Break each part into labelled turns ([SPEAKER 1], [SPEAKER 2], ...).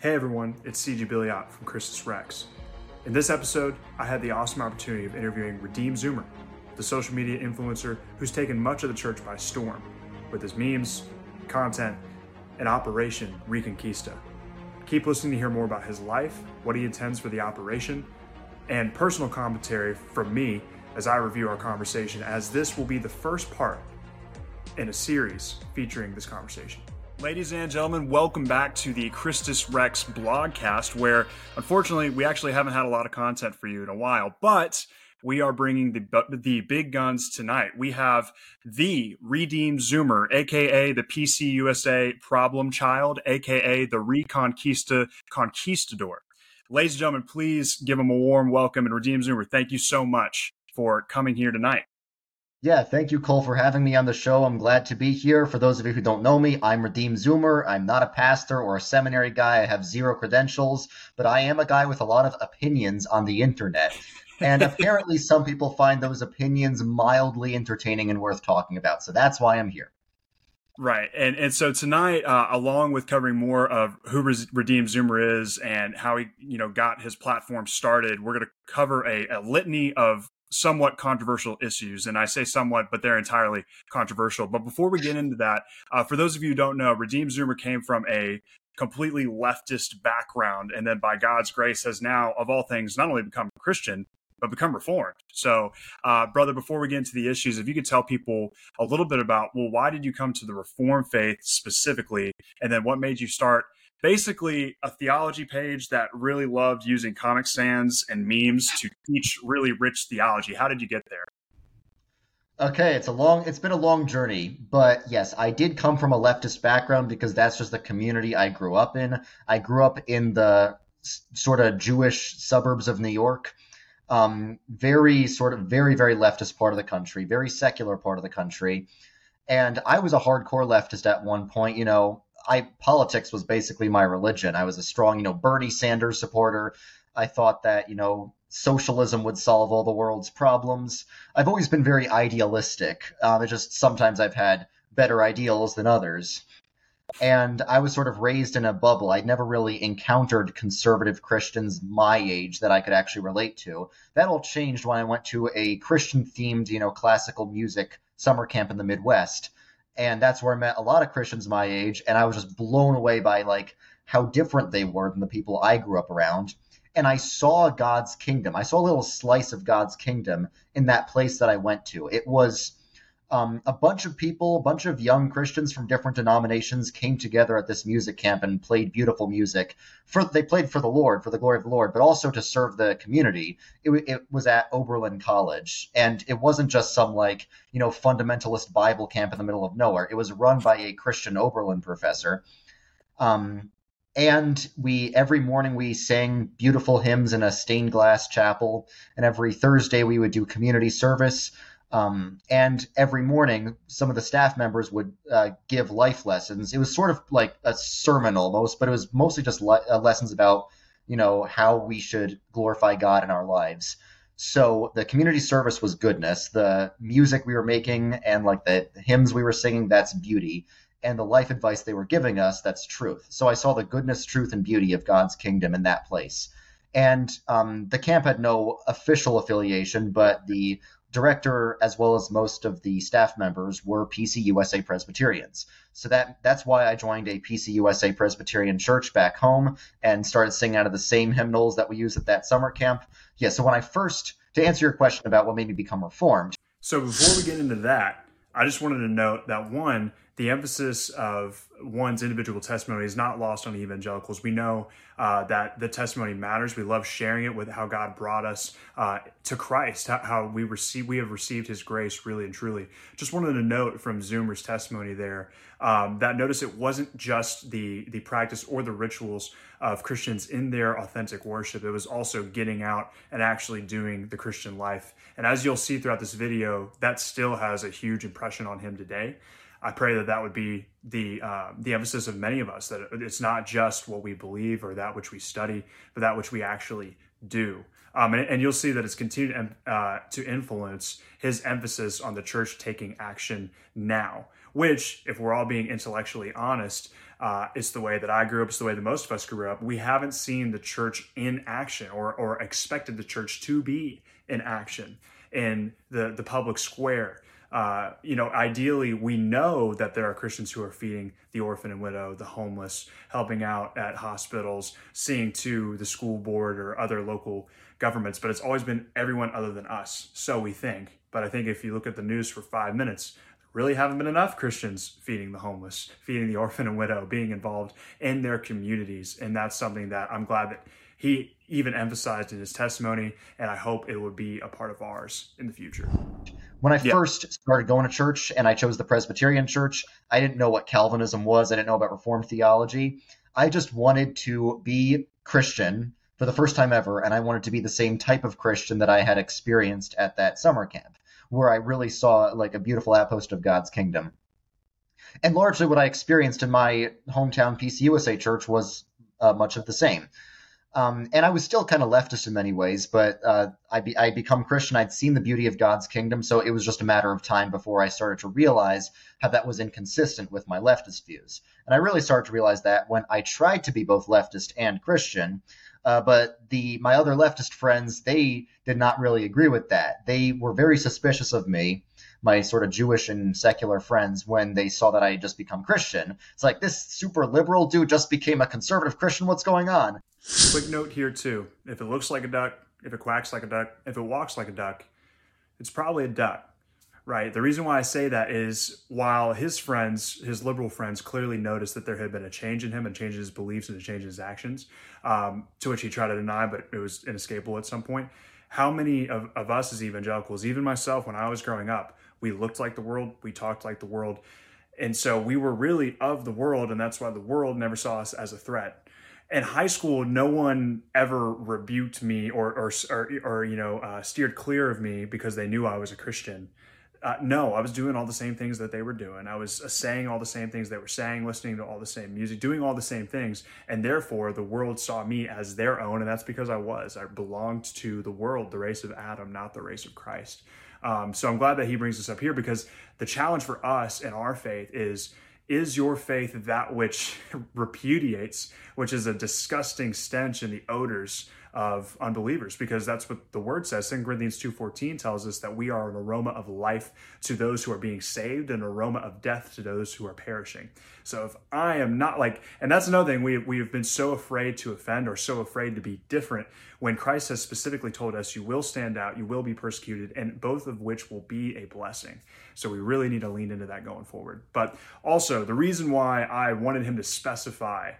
[SPEAKER 1] Hey everyone, it's CG Billiot from Christus Rex. In this episode, I had the awesome opportunity of interviewing Redeemed Zoomer, the social media influencer who's taken much of the church by storm with his memes, content, and Operation Reconquista. Keep listening to hear more about his life, what he intends for the operation, and personal commentary from me as I review our conversation, as this will be the first part in a series featuring this conversation. Ladies and gentlemen, welcome back to the Christus Rex blogcast, where unfortunately we actually haven't had a lot of content for you in a while, but we are bringing the the big guns tonight. We have the Redeemed Zoomer, aka the PC USA problem child, aka the Reconquista Conquistador. Ladies and gentlemen, please give him a warm welcome and Redeemed Zoomer. Thank you so much for coming here tonight.
[SPEAKER 2] Yeah, thank you, Cole, for having me on the show. I'm glad to be here. For those of you who don't know me, I'm Redeemed Zoomer. I'm not a pastor or a seminary guy. I have zero credentials, but I am a guy with a lot of opinions on the internet. And apparently, some people find those opinions mildly entertaining and worth talking about. So that's why I'm here.
[SPEAKER 1] Right, and and so tonight, uh, along with covering more of who Redeemed Zoomer is and how he, you know, got his platform started, we're going to cover a, a litany of somewhat controversial issues. And I say somewhat, but they're entirely controversial. But before we get into that, uh, for those of you who don't know, Redeemed Zoomer came from a completely leftist background and then by God's grace has now, of all things, not only become Christian, but become reformed. So, uh, brother, before we get into the issues, if you could tell people a little bit about, well, why did you come to the Reformed faith specifically? And then what made you start basically a theology page that really loved using Comic Sans and memes to teach really rich theology. How did you get there?
[SPEAKER 2] Okay, it's a long it's been a long journey, but yes, I did come from a leftist background because that's just the community I grew up in. I grew up in the sort of Jewish suburbs of New York. Um, very sort of very very leftist part of the country, very secular part of the country. And I was a hardcore leftist at one point, you know, I politics was basically my religion. I was a strong, you know, Bernie Sanders supporter. I thought that, you know, socialism would solve all the world's problems. I've always been very idealistic. Um, it's just sometimes I've had better ideals than others. And I was sort of raised in a bubble. I'd never really encountered conservative Christians my age that I could actually relate to. That all changed when I went to a Christian themed, you know, classical music summer camp in the Midwest and that's where I met a lot of Christians my age, and I was just blown away by like how different they were than the people I grew up around. And I saw God's kingdom. I saw a little slice of God's kingdom in that place that I went to. It was um, a bunch of people, a bunch of young Christians from different denominations came together at this music camp and played beautiful music. For they played for the Lord, for the glory of the Lord, but also to serve the community. It, it was at Oberlin College, and it wasn't just some like you know fundamentalist Bible camp in the middle of nowhere. It was run by a Christian Oberlin professor. Um, and we every morning we sang beautiful hymns in a stained glass chapel and every thursday we would do community service um, and every morning, some of the staff members would uh, give life lessons. It was sort of like a sermon almost, but it was mostly just le- uh, lessons about, you know, how we should glorify God in our lives. So the community service was goodness. The music we were making and like the, hymns we were singing, that's beauty. And the life advice they were giving us, that's truth. So I saw the goodness, truth, and beauty of God's kingdom in that place. And um, the camp had no official affiliation, but the director as well as most of the staff members were PCUSA Presbyterians. So that that's why I joined a PCUSA Presbyterian church back home and started singing out of the same hymnals that we used at that summer camp. Yeah, so when I first to answer your question about what made me become reformed.
[SPEAKER 1] So before we get into that, I just wanted to note that one, the emphasis of one's individual testimony is not lost on evangelicals. We know uh, that the testimony matters. We love sharing it with how God brought us uh, to Christ, how, we receive we have received His grace really and truly. Just wanted to note from Zoomer's testimony there um, that notice it wasn't just the the practice or the rituals of Christians in their authentic worship. It was also getting out and actually doing the Christian life. And as you'll see throughout this video, that still has a huge impression on him today. I pray that that would be the uh, the emphasis of many of us that it's not just what we believe or that which we study, but that which we actually do. Um, and, and, you'll see that it's continued uh, to influence his emphasis on the church taking action now, which, if we're all being intellectually honest, uh, it's the way that I grew up, it's the way that most of us grew up. We haven't seen the church in action or, or expected the church to be in action in the, the public square. Uh, you know, ideally, we know that there are Christians who are feeding the orphan and widow, the homeless, helping out at hospitals, seeing to the school board or other local governments, but it's always been everyone other than us. So we think. But I think if you look at the news for five minutes, really haven't been enough Christians feeding the homeless, feeding the orphan and widow, being involved in their communities. And that's something that I'm glad that he even emphasized in his testimony, and I hope it would be a part of ours in the future.
[SPEAKER 2] When I yeah. first started going to church and I chose the Presbyterian church, I didn't know what Calvinism was. I didn't know about Reformed theology. I just wanted to be Christian for the first time ever, and I wanted to be the same type of Christian that I had experienced at that summer camp, where I really saw like a beautiful outpost of God's kingdom. And largely what I experienced in my hometown PCUSA church was uh, much of the same. Um, and I was still kind of leftist in many ways, but uh, I be, I become Christian. I'd seen the beauty of God's kingdom, so it was just a matter of time before I started to realize how that was inconsistent with my leftist views. And I really started to realize that when I tried to be both leftist and Christian. Uh, but the my other leftist friends, they did not really agree with that. They were very suspicious of me my sort of Jewish and secular friends when they saw that I had just become Christian. It's like this super liberal dude just became a conservative Christian. What's going on?
[SPEAKER 1] Quick note here too: if it looks like a duck, if it quacks like a duck, if it walks like a duck, it's probably a duck. Right. The reason why I say that is while his friends, his liberal friends, clearly noticed that there had been a change in him, and change in his beliefs, and a change in his actions, um, to which he tried to deny, but it was inescapable at some point. How many of, of us as evangelicals, even myself when I was growing up, we looked like the world, we talked like the world. And so we were really of the world, and that's why the world never saw us as a threat. In high school, no one ever rebuked me or, or, or, or you know, uh, steered clear of me because they knew I was a Christian. Uh, no, I was doing all the same things that they were doing. I was uh, saying all the same things they were saying, listening to all the same music, doing all the same things. And therefore, the world saw me as their own. And that's because I was. I belonged to the world, the race of Adam, not the race of Christ. Um, so I'm glad that he brings this up here because the challenge for us in our faith is is your faith that which repudiates, which is a disgusting stench in the odors of unbelievers because that's what the word says. 2 Corinthians 2.14 tells us that we are an aroma of life to those who are being saved, an aroma of death to those who are perishing. So if I am not like, and that's another thing, we, we have been so afraid to offend or so afraid to be different when Christ has specifically told us you will stand out, you will be persecuted, and both of which will be a blessing. So we really need to lean into that going forward. But also, the reason why I wanted him to specify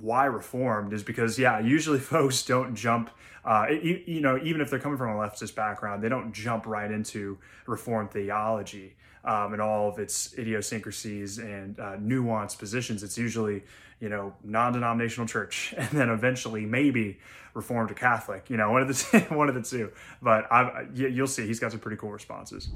[SPEAKER 1] why reformed is because yeah usually folks don't jump uh, you, you, know even if they're coming from a leftist background they don't jump right into reformed theology um, and all of its idiosyncrasies and uh, nuanced positions. It's usually you know non-denominational church and then eventually maybe reformed to catholic you know one of the two, one of the two. But i you'll see he's got some pretty cool responses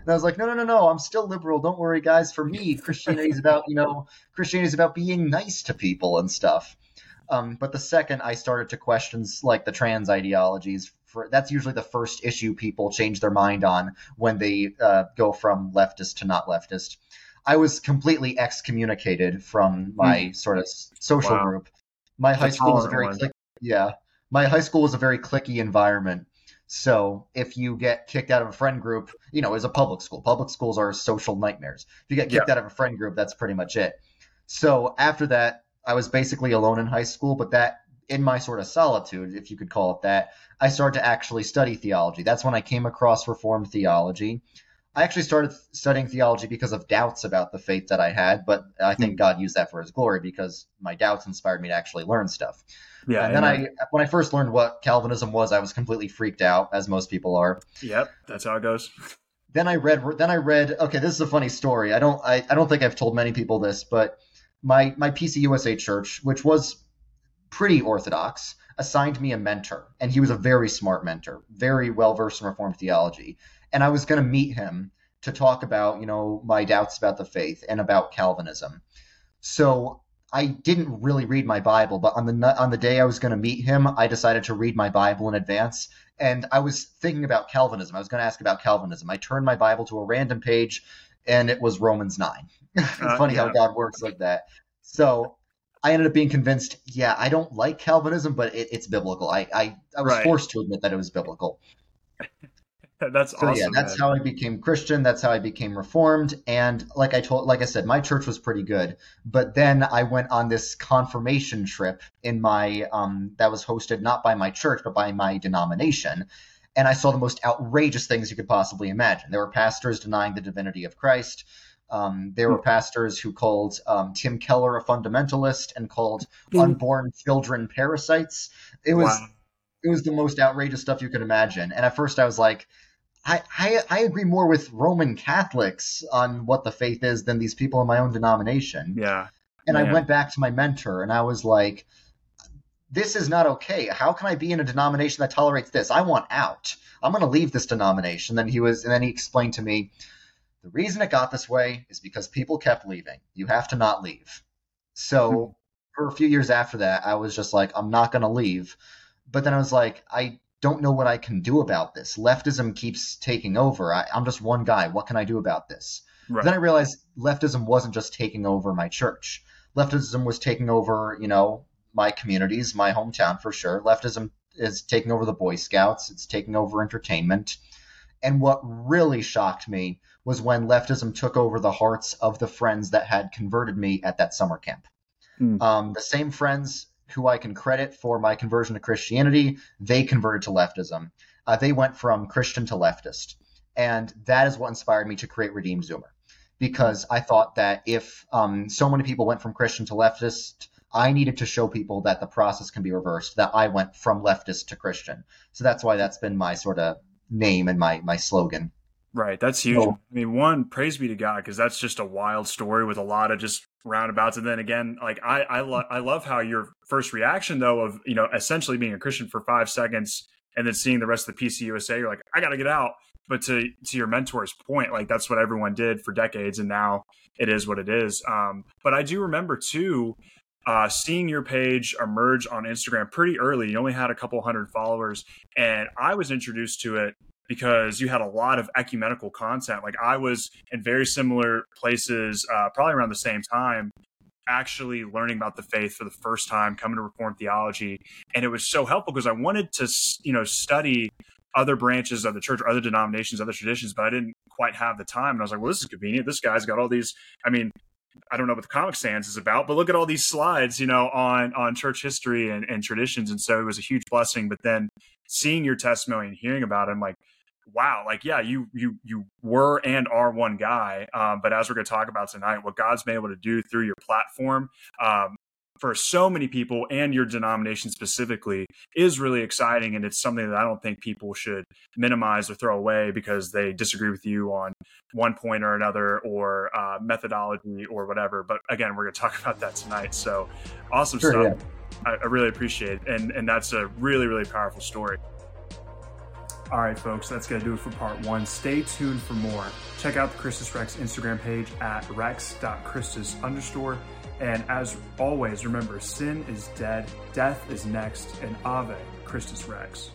[SPEAKER 2] and I was like, no, no, no, no, I'm still liberal. Don't worry, guys. For me, Christianity is about, you know, Christianity is about being nice to people and stuff. Um, but the second I started to question like the trans ideologies, for that's usually the first issue people change their mind on when they uh, go from leftist to not leftist. I was completely excommunicated from my mm. sort of social wow. group. My high school was a very click- yeah. My high school was a very cliquey environment so if you get kicked out of a friend group, you know, as a public school, public schools are social nightmares. If you get kicked yeah. out of a friend group, that's pretty much it. So after that, I was basically alone in high school, but that in my sort of solitude, if you could call it that, I started to actually study theology. That's when I came across Reformed theology. I actually started studying theology because of doubts about the faith that I had, but I think hmm. God used that for his glory because my doubts inspired me to actually learn stuff. Yeah. And then I, when I first learned what Calvinism was, I was completely freaked out, as most people are.
[SPEAKER 1] Yep, that's how it goes.
[SPEAKER 2] Then I read. Then I read. Okay, this is a funny story. I don't. I, I don't think I've told many people this, but my my PCUSA church, which was pretty orthodox, assigned me a mentor, and he was a very smart mentor, very well versed in Reformed theology. And I was going to meet him to talk about, you know, my doubts about the faith and about Calvinism. So I didn't really read my Bible, but on the on the day I was going to meet him, I decided to read my Bible in advance, and I was thinking about Calvinism. I was going to ask about Calvinism. I turned my Bible to a random page, and it was Romans nine. it's uh, funny yeah. how God works like that. So I ended up being convinced. Yeah, I don't like Calvinism, but it, it's biblical. I I, I was right. forced to admit that it was biblical.
[SPEAKER 1] That's so awesome,
[SPEAKER 2] yeah that's man. how i became christian that's how i became reformed and like i told like i said my church was pretty good but then i went on this confirmation trip in my um that was hosted not by my church but by my denomination and i saw the most outrageous things you could possibly imagine there were pastors denying the divinity of christ um, there were hmm. pastors who called um, Tim Keller a fundamentalist and called mm. unborn children parasites. It was wow. It was the most outrageous stuff you could imagine. And at first, I was like, I, I, I agree more with Roman Catholics on what the faith is than these people in my own denomination.
[SPEAKER 1] Yeah.
[SPEAKER 2] And I went back to my mentor and I was like, this is not okay. How can I be in a denomination that tolerates this? I want out. I'm going to leave this denomination. Then he was, and then he explained to me, the reason it got this way is because people kept leaving. You have to not leave. So hmm. for a few years after that, I was just like, I'm not going to leave. But then I was like, I don't know what I can do about this. Leftism keeps taking over. I, am just one guy. What can I do about this? Right. Then I realized leftism wasn't just taking over my church. Leftism was taking over, you know, my communities, my hometown for sure. Leftism is taking over the Boy Scouts. It's taking over entertainment. And what really shocked me was when leftism took over the hearts of the friends that had converted me at that summer camp. Mm. Um, the same friends who I can credit for my conversion to Christianity, they converted to leftism. Uh, they went from Christian to leftist. And that is what inspired me to create Redeemed Zoomer. Because I thought that if um, so many people went from Christian to leftist, I needed to show people that the process can be reversed, that I went from leftist to Christian. So that's why that's been my sort of name and my, my slogan.
[SPEAKER 1] Right. That's huge. So, I mean, one, praise be to God, because that's just a wild story with a lot of just roundabouts. And then again, like I I, lo- I love how your first reaction though of you know essentially being a Christian for five seconds and then seeing the rest of the PCUSA, you're like, I got to get out. But to to your mentor's point, like that's what everyone did for decades, and now it is what it is. Um, but I do remember too. Uh, seeing your page emerge on Instagram pretty early, you only had a couple hundred followers, and I was introduced to it because you had a lot of ecumenical content. Like I was in very similar places, uh, probably around the same time, actually learning about the faith for the first time, coming to Reformed theology, and it was so helpful because I wanted to, you know, study other branches of the church, other denominations, other traditions, but I didn't quite have the time. And I was like, well, this is convenient. This guy's got all these. I mean, I don't know what the Comic Sans is about, but look at all these slides, you know, on on church history and, and traditions. And so it was a huge blessing. But then seeing your testimony and hearing about it, I'm like, wow, like yeah, you you you were and are one guy. Um, but as we're going to talk about tonight, what God's been able to do through your platform. Um, for so many people and your denomination specifically is really exciting and it's something that i don't think people should minimize or throw away because they disagree with you on one point or another or uh, methodology or whatever but again we're going to talk about that tonight so awesome sure, stuff yeah. I, I really appreciate it and and that's a really really powerful story all right, folks, that's going to do it for part one. Stay tuned for more. Check out the Christus Rex Instagram page at rex.christus underscore. And as always, remember, sin is dead, death is next, and Ave Christus Rex.